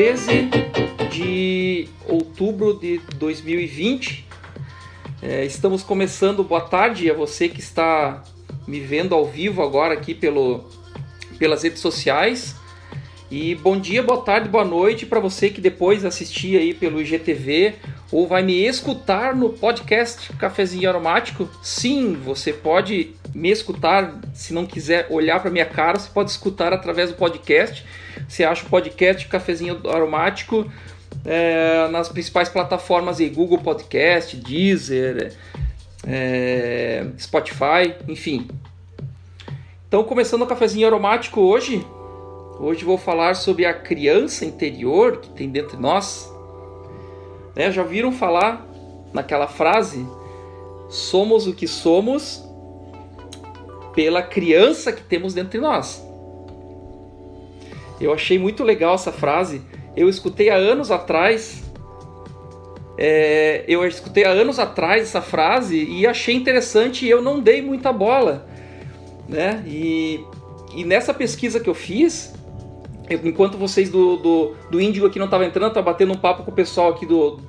Então hoje, dia 13 de outubro de 2020, é, estamos começando. Boa tarde a você que está me vendo ao vivo agora aqui pelo, pelas redes sociais. E bom dia, boa tarde, boa noite para você que depois assistir aí pelo IGTV ou vai me escutar no podcast Cafezinho Aromático. Sim, você pode me escutar, se não quiser olhar para minha cara, você pode escutar através do podcast. Você acha o podcast Cafezinho Aromático é, nas principais plataformas aí, Google Podcast, Deezer, é, Spotify, enfim. Então, começando o Cafezinho Aromático hoje, hoje vou falar sobre a criança interior que tem dentro de nós. É, já viram falar naquela frase? Somos o que somos pela criança que temos dentro de nós. Eu achei muito legal essa frase. Eu escutei há anos atrás. É, eu escutei há anos atrás essa frase e achei interessante e eu não dei muita bola. Né? E, e nessa pesquisa que eu fiz, enquanto vocês do, do, do Índigo aqui não estavam entrando, tá batendo um papo com o pessoal aqui do,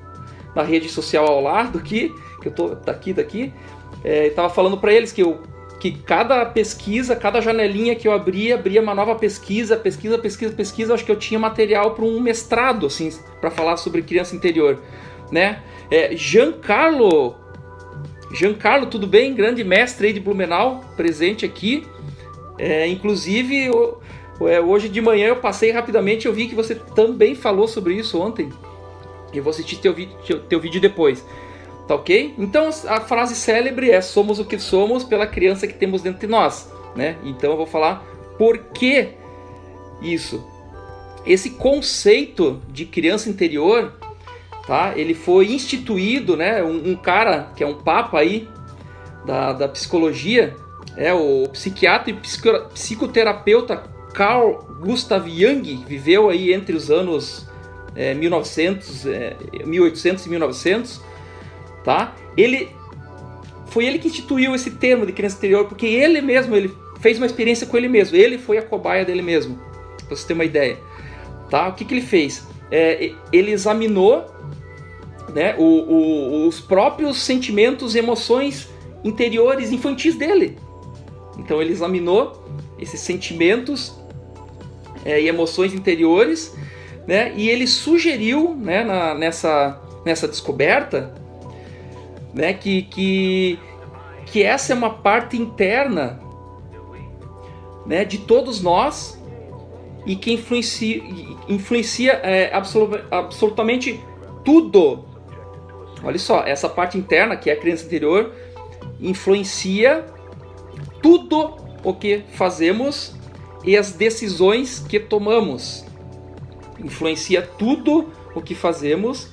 da rede social ao lado aqui, que eu tô daqui, daqui, é, tava falando para eles que eu que cada pesquisa, cada janelinha que eu abria, abria uma nova pesquisa, pesquisa, pesquisa, pesquisa. Acho que eu tinha material para um mestrado, assim, para falar sobre criança interior, né? É, Giancarlo, Giancarlo, tudo bem? Grande mestre aí de Blumenau, presente aqui. É, inclusive, eu, é, hoje de manhã eu passei rapidamente, eu vi que você também falou sobre isso ontem. Eu vou assistir teu vídeo, teu vídeo depois. Tá ok? Então a frase célebre é: somos o que somos pela criança que temos dentro de nós. Né? Então eu vou falar por que isso. Esse conceito de criança interior, tá? Ele foi instituído, né? Um, um cara que é um papa aí da, da psicologia, é o psiquiatra e psicoterapeuta Carl Gustav Jung, viveu aí entre os anos é, 1900, é, 1800 e 1900 tá? Ele foi ele que instituiu esse termo de criança interior, porque ele mesmo ele fez uma experiência com ele mesmo. Ele foi a cobaia dele mesmo, para você ter uma ideia, tá? O que, que ele fez? É, ele examinou né, o, o, os próprios sentimentos, emoções interiores infantis dele. Então ele examinou esses sentimentos é, e emoções interiores, né? E ele sugeriu, né, na, nessa nessa descoberta, né? Que, que, que essa é uma parte interna né, de todos nós e que influencia, influencia é, absolut, absolutamente tudo. Olha só, essa parte interna, que é a criança interior, influencia tudo o que fazemos e as decisões que tomamos. Influencia tudo o que fazemos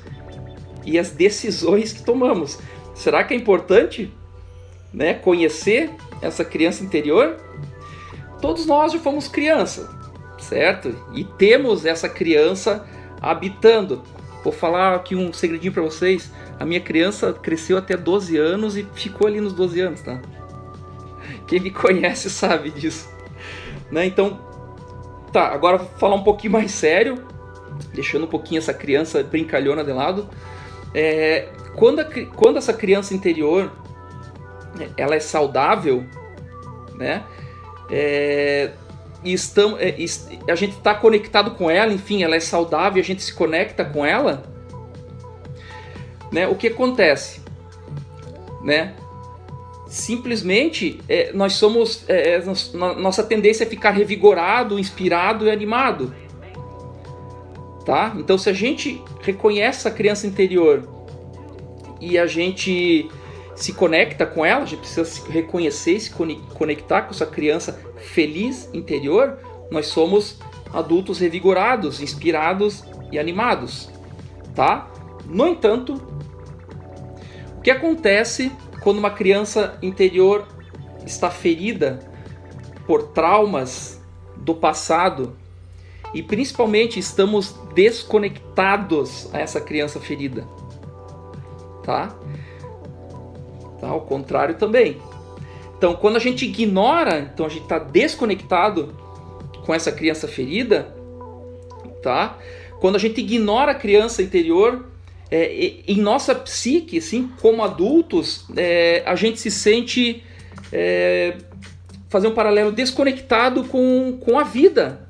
e as decisões que tomamos. Será que é importante né, conhecer essa criança interior? Todos nós já fomos criança, certo? E temos essa criança habitando. Vou falar aqui um segredinho para vocês. A minha criança cresceu até 12 anos e ficou ali nos 12 anos, tá? Quem me conhece sabe disso. Né? Então, tá, agora vou falar um pouquinho mais sério, deixando um pouquinho essa criança brincalhona de lado. É, quando, a, quando essa criança interior ela é saudável, né? É, e estamos, é, a gente está conectado com ela, enfim, ela é saudável, a gente se conecta com ela, né? O que acontece, né? Simplesmente é, nós somos, é, é nossa tendência é ficar revigorado, inspirado e animado, tá? Então, se a gente reconhece a criança interior e a gente se conecta com ela, a gente precisa se reconhecer e se conectar com essa criança feliz interior, nós somos adultos revigorados, inspirados e animados, tá? No entanto, o que acontece quando uma criança interior está ferida por traumas do passado e principalmente estamos desconectados a essa criança ferida? tá? tá? Ao contrário também. Então, quando a gente ignora, então a gente está desconectado com essa criança ferida, tá? Quando a gente ignora a criança interior, é, em nossa psique, assim, como adultos, é, a gente se sente é, fazer um paralelo desconectado com, com a vida,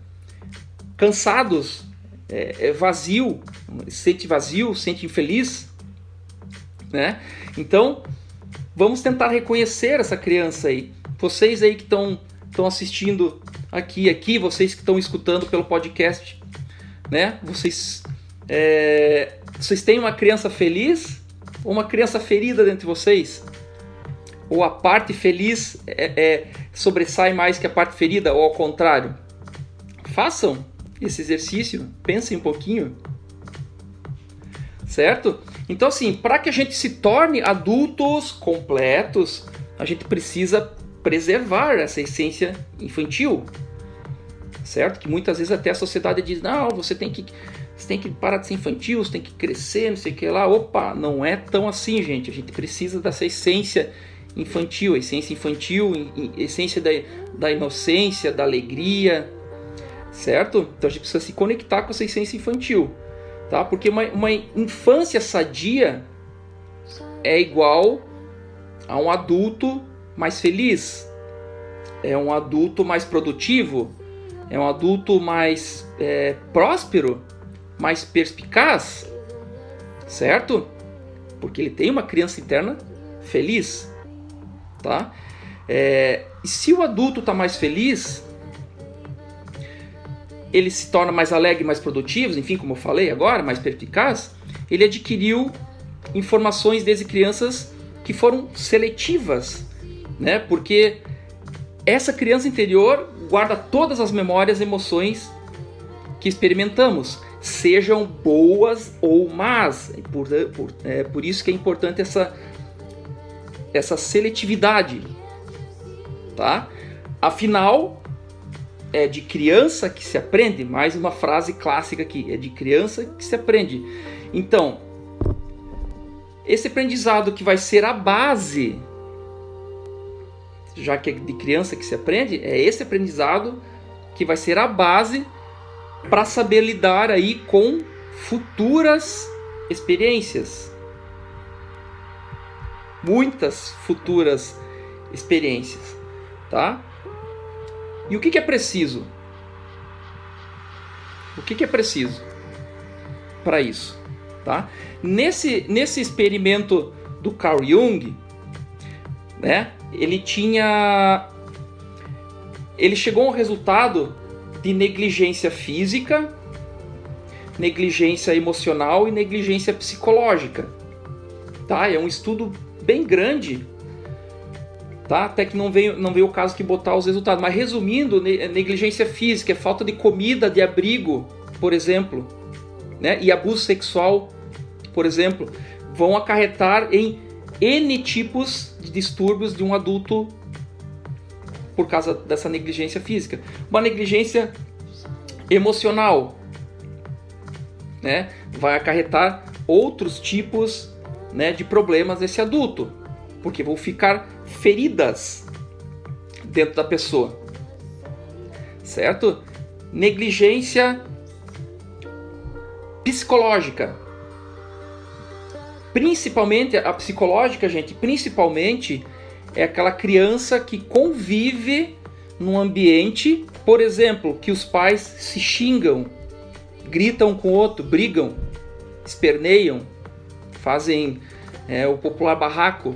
cansados, é, é vazio, sente vazio, sente infeliz, né? Então, vamos tentar reconhecer essa criança aí. Vocês aí que estão estão assistindo aqui, aqui, vocês que estão escutando pelo podcast, né? Vocês, é, vocês têm uma criança feliz ou uma criança ferida dentro de vocês? Ou a parte feliz é, é, sobressai mais que a parte ferida, ou ao contrário? Façam esse exercício, pensem um pouquinho, certo? Então, assim, para que a gente se torne adultos completos, a gente precisa preservar essa essência infantil, certo? Que muitas vezes até a sociedade diz: não, você tem que você tem que parar de ser infantil, você tem que crescer, não sei o que lá. Opa, não é tão assim, gente. A gente precisa dessa essência infantil, essência infantil, essência da, da inocência, da alegria, certo? Então a gente precisa se conectar com essa essência infantil, tá? Porque uma, uma infância sadia é igual a um adulto mais feliz, é um adulto mais produtivo, é um adulto mais é, próspero, mais perspicaz, certo? Porque ele tem uma criança interna feliz, tá? É, e se o adulto está mais feliz, ele se torna mais alegre, mais produtivo, enfim, como eu falei agora, mais perspicaz, ele adquiriu informações desde crianças que foram seletivas né? Porque essa criança interior guarda todas as memórias e emoções que experimentamos, sejam boas ou más. Por, por, é por isso que é importante essa, essa seletividade. Tá? Afinal, é de criança que se aprende, mais uma frase clássica aqui, é de criança que se aprende. Então, esse aprendizado que vai ser a base já que é de criança que se aprende, é esse aprendizado que vai ser a base para saber lidar aí com futuras experiências. Muitas futuras experiências, tá? E o que, que é preciso? O que, que é preciso para isso, tá? Nesse, nesse experimento do Carl Jung, né? ele tinha. Ele chegou a um resultado de negligência física, negligência emocional e negligência psicológica. Tá? É um estudo bem grande. Tá? Até que não veio, não veio o caso que botar os resultados. Mas resumindo, negligência física é falta de comida, de abrigo, por exemplo, né? e abuso sexual, por exemplo, vão acarretar em N tipos de distúrbios de um adulto por causa dessa negligência física. Uma negligência emocional, né, vai acarretar outros tipos, né, de problemas desse adulto, porque vão ficar feridas dentro da pessoa, certo? Negligência psicológica Principalmente a psicológica, gente, principalmente é aquela criança que convive num ambiente, por exemplo, que os pais se xingam, gritam com o outro, brigam, esperneiam, fazem é, o popular barraco.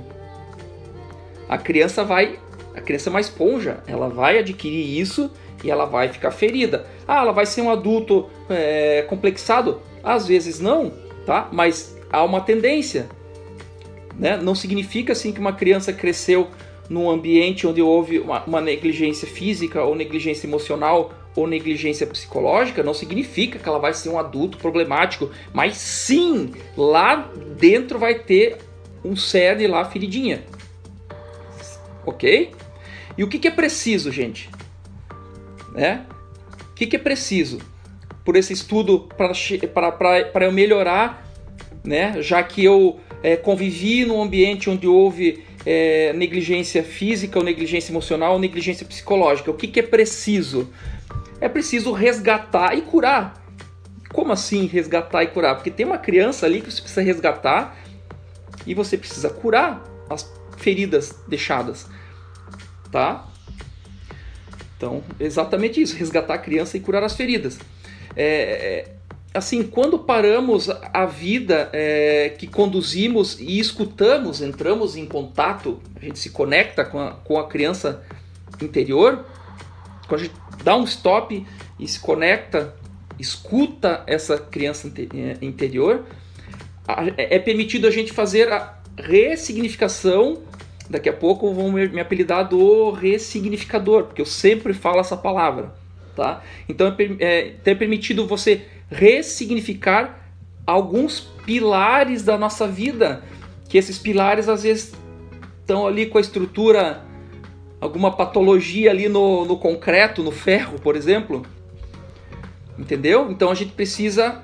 A criança vai, a criança é uma esponja, ela vai adquirir isso e ela vai ficar ferida. Ah, ela vai ser um adulto é, complexado? Às vezes não, tá? Mas há uma tendência. Né? Não significa assim que uma criança cresceu num ambiente onde houve uma, uma, negligência física ou negligência emocional ou negligência psicológica, não significa que ela vai ser um adulto problemático, mas sim, lá dentro vai ter um cerne lá feridinha. Ok? E o que, que é preciso, gente? Né? O que, que é preciso por esse estudo para eu melhorar né? Já que eu é, convivi num ambiente onde houve é, negligência física, ou negligência emocional, ou negligência psicológica. O que, que é preciso? É preciso resgatar e curar Como assim resgatar e curar? Porque tem uma criança ali que você precisa resgatar e você precisa curar as feridas deixadas, tá? Então, exatamente isso, resgatar a criança e curar as feridas. É, é assim, quando paramos a vida é, que conduzimos e escutamos, entramos em contato, a gente se conecta com a, com a criança interior, quando a gente dá um stop e se conecta, escuta essa criança é, interior, é permitido a gente fazer a ressignificação. Daqui a pouco vão me apelidar do ressignificador, porque eu sempre falo essa palavra. Tá? Então é, é, é permitido você ressignificar alguns pilares da nossa vida, que esses pilares às vezes estão ali com a estrutura, alguma patologia ali no, no concreto, no ferro, por exemplo. Entendeu? Então a gente precisa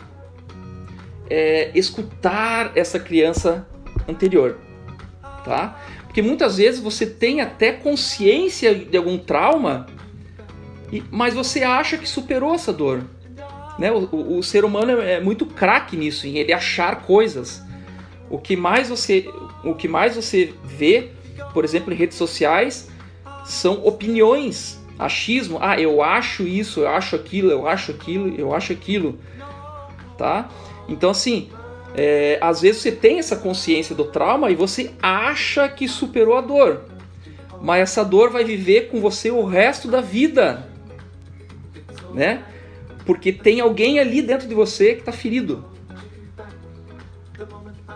é, escutar essa criança anterior, tá? Porque muitas vezes você tem até consciência de algum trauma, mas você acha que superou essa dor. Né? O, o, o ser humano é muito craque nisso, em ele achar coisas. O que mais você, o que mais você vê, por exemplo, em redes sociais, são opiniões, achismo. Ah, eu acho isso, eu acho aquilo, eu acho aquilo, eu acho aquilo, tá? Então assim, é, às vezes você tem essa consciência do trauma e você acha que superou a dor, mas essa dor vai viver com você o resto da vida, né? Porque tem alguém ali dentro de você que está ferido.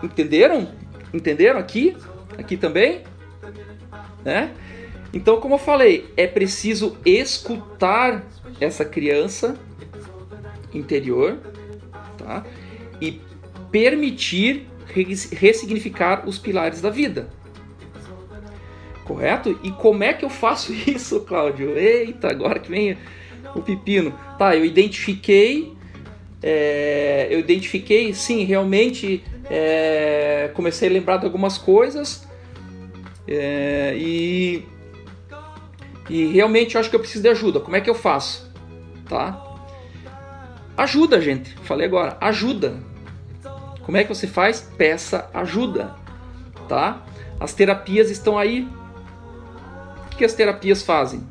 Entenderam? Entenderam aqui? Aqui também? Né? Então, como eu falei, é preciso escutar essa criança interior, tá? E permitir ressignificar os pilares da vida. Correto? E como é que eu faço isso, Cláudio? Eita, agora que vem o pepino. Tá, eu identifiquei. É, eu identifiquei, sim, realmente é, comecei a lembrar de algumas coisas é, e, e realmente eu acho que eu preciso de ajuda. Como é que eu faço? Tá? Ajuda, gente. Falei agora, ajuda. Como é que você faz? Peça ajuda, tá? As terapias estão aí. O que as terapias fazem?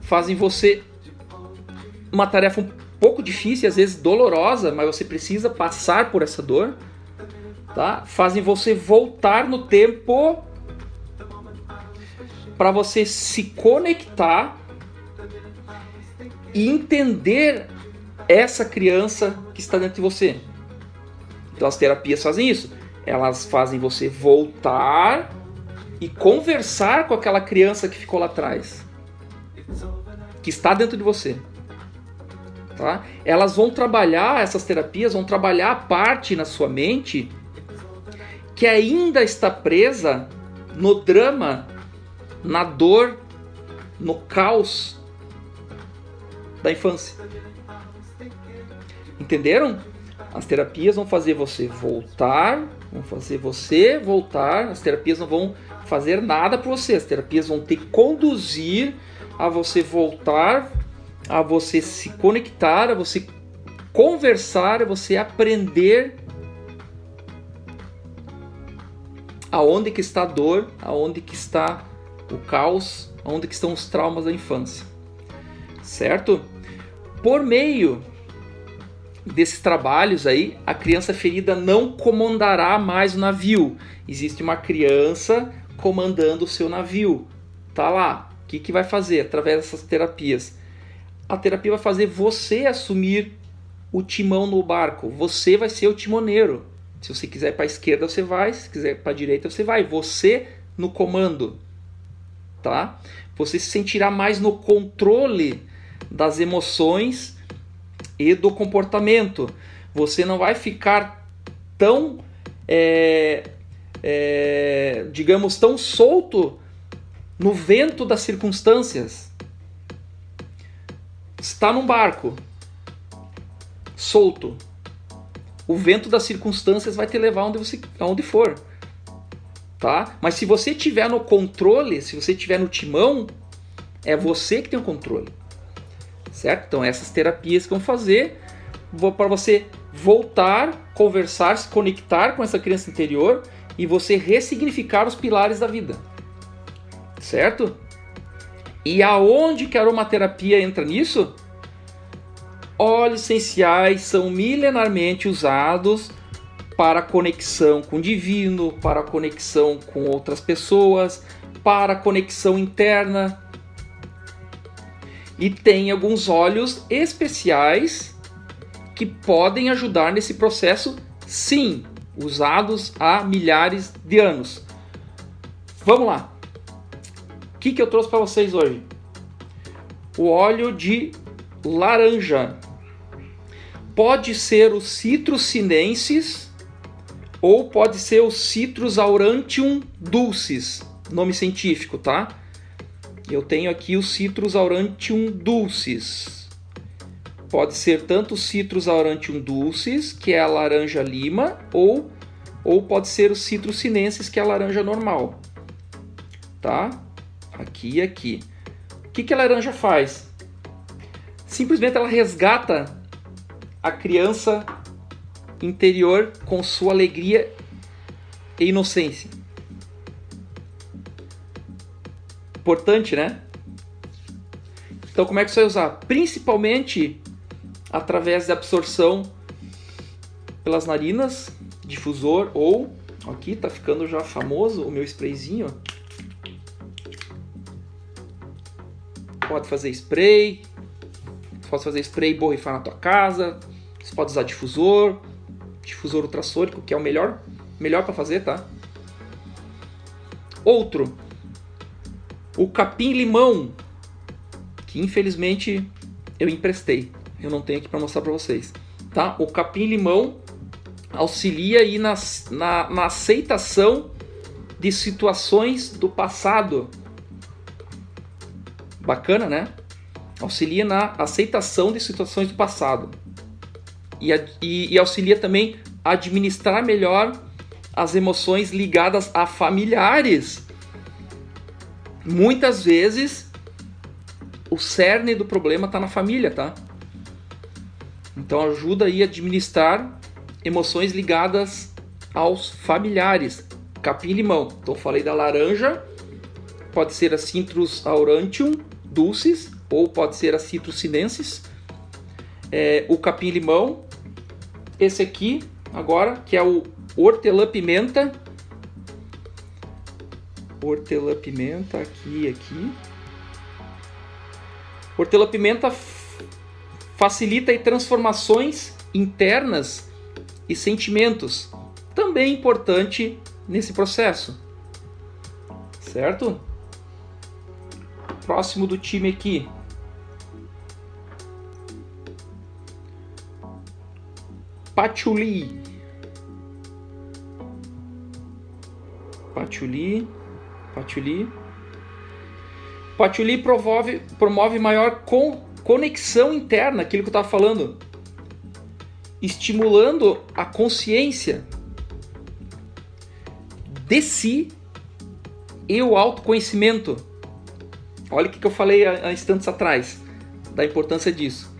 Fazem você uma tarefa um pouco difícil, às vezes dolorosa, mas você precisa passar por essa dor, tá? Fazem você voltar no tempo para você se conectar e entender essa criança que está dentro de você. Então as terapias fazem isso. Elas fazem você voltar e conversar com aquela criança que ficou lá atrás, que está dentro de você. Tá? Elas vão trabalhar, essas terapias vão trabalhar a parte na sua mente que ainda está presa no drama, na dor, no caos da infância. Entenderam? As terapias vão fazer você voltar, vão fazer você voltar. As terapias não vão fazer nada para você. As terapias vão te conduzir a você voltar a você se conectar, a você conversar, a você aprender aonde que está a dor, aonde que está o caos, aonde que estão os traumas da infância. Certo? Por meio desses trabalhos aí, a criança ferida não comandará mais o navio. Existe uma criança comandando o seu navio. Tá lá. O que, que vai fazer através dessas terapias? a terapia vai fazer você assumir o timão no barco. Você vai ser o timoneiro. Se você quiser para a esquerda, você vai. Se quiser para a direita, você vai. Você no comando, tá? Você se sentirá mais no controle das emoções e do comportamento. Você não vai ficar tão, é, é, digamos, tão solto no vento das circunstâncias está num barco, solto. O vento das circunstâncias vai te levar onde você, aonde for, tá? Mas se você tiver no controle, se você tiver no timão, é você que tem o controle, certo? Então essas terapias que vão fazer para você voltar, conversar, se conectar com essa criança interior e você ressignificar os pilares da vida. Certo? E aonde que a aromaterapia entra nisso? Óleos essenciais são milenarmente usados para conexão com o divino, para conexão com outras pessoas, para conexão interna. E tem alguns óleos especiais que podem ajudar nesse processo, sim, usados há milhares de anos. Vamos lá. O que, que eu trouxe para vocês hoje? O óleo de laranja. Pode ser o Citrus sinensis ou pode ser o Citrus aurantium dulcis, nome científico, tá? Eu tenho aqui o Citrus aurantium dulcis. Pode ser tanto o Citrus aurantium dulcis, que é a laranja lima, ou ou pode ser o Citrus sinensis, que é a laranja normal. Tá? Aqui e aqui. O que, que a laranja faz? Simplesmente ela resgata a criança interior com sua alegria e inocência. Importante, né? Então, como é que você vai usar? Principalmente através da absorção pelas narinas, difusor ou aqui tá ficando já famoso o meu sprayzinho. Pode fazer spray, pode fazer spray e borrifar na tua casa. Você pode usar difusor, difusor ultrassônico, que é o melhor, melhor para fazer, tá? Outro, o capim limão, que infelizmente eu emprestei. Eu não tenho aqui para mostrar para vocês, tá? O capim limão auxilia aí na, na, na aceitação de situações do passado. Bacana, né? Auxilia na aceitação de situações do passado e, e, e auxilia também a administrar melhor as emoções ligadas a familiares. Muitas vezes o cerne do problema está na família, tá? Então ajuda aí a administrar emoções ligadas aos familiares. Capim limão. Então falei da laranja, pode ser a Citrus aurantium dulcis ou pode ser a Citrus sinensis. É, o capim limão esse aqui, agora, que é o hortelã-pimenta. Hortelã-pimenta, aqui aqui. Hortelã-pimenta facilita aí transformações internas e sentimentos. Também importante nesse processo. Certo? Próximo do time aqui. Patchouli. Patchouli. Patchouli. Patchouli promove, promove maior con, conexão interna, aquilo que eu estava falando. Estimulando a consciência de si e o autoconhecimento. Olha o que eu falei há instantes atrás, da importância disso.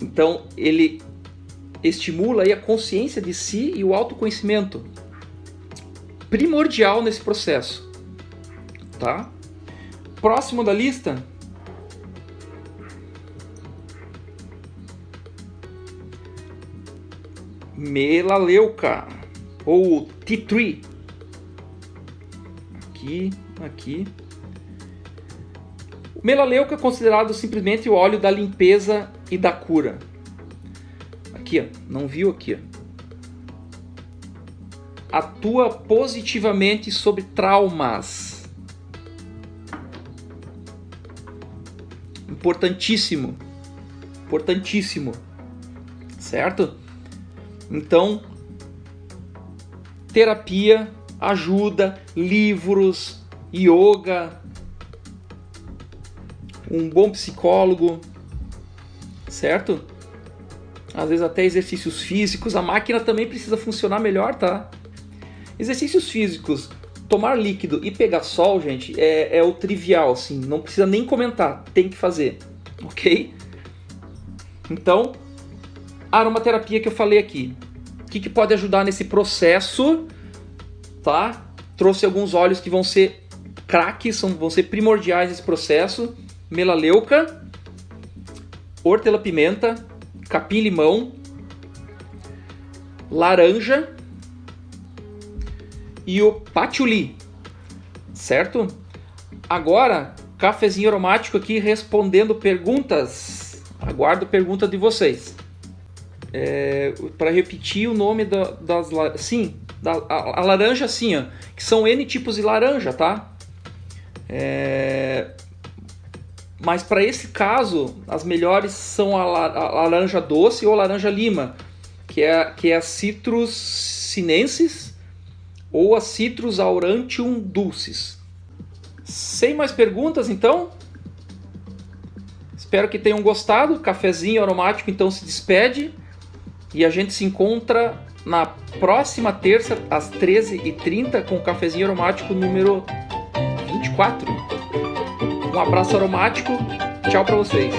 Então, ele estimula aí a consciência de si e o autoconhecimento. Primordial nesse processo. Tá? Próximo da lista. Melaleuca ou tea tree. Aqui, aqui. O melaleuca é considerado simplesmente o óleo da limpeza e da cura. Aqui, ó. Não viu aqui, ó. Atua positivamente sobre traumas. Importantíssimo. Importantíssimo. Certo? Então, terapia, ajuda, livros, yoga, um bom psicólogo, certo? às vezes até exercícios físicos, a máquina também precisa funcionar melhor, tá? Exercícios físicos, tomar líquido e pegar sol, gente, é, é o trivial, assim, não precisa nem comentar, tem que fazer, ok? Então, a aromaterapia que eu falei aqui. O que, que pode ajudar nesse processo? Tá? Trouxe alguns óleos que vão ser craques, vão ser primordiais nesse processo. Melaleuca, hortelã-pimenta, capim-limão, laranja e o patchouli, certo? Agora, cafezinho aromático aqui respondendo perguntas. Aguardo pergunta de vocês. É, para repetir o nome da, das sim, da, a, a, laranja sim, ó, que são N tipos de laranja, tá? É, mas para esse caso, as melhores são a, a, laranja doce ou laranja lima, que é, que é a Citrus sinensis ou a Citrus aurantium dulcis. Sem mais perguntas, então? Espero que tenham gostado. Cafezinho aromático então se despede e a gente se encontra na próxima terça às 13h30 com o cafezinho aromático número 24. Um abraço aromático. Tchau para vocês.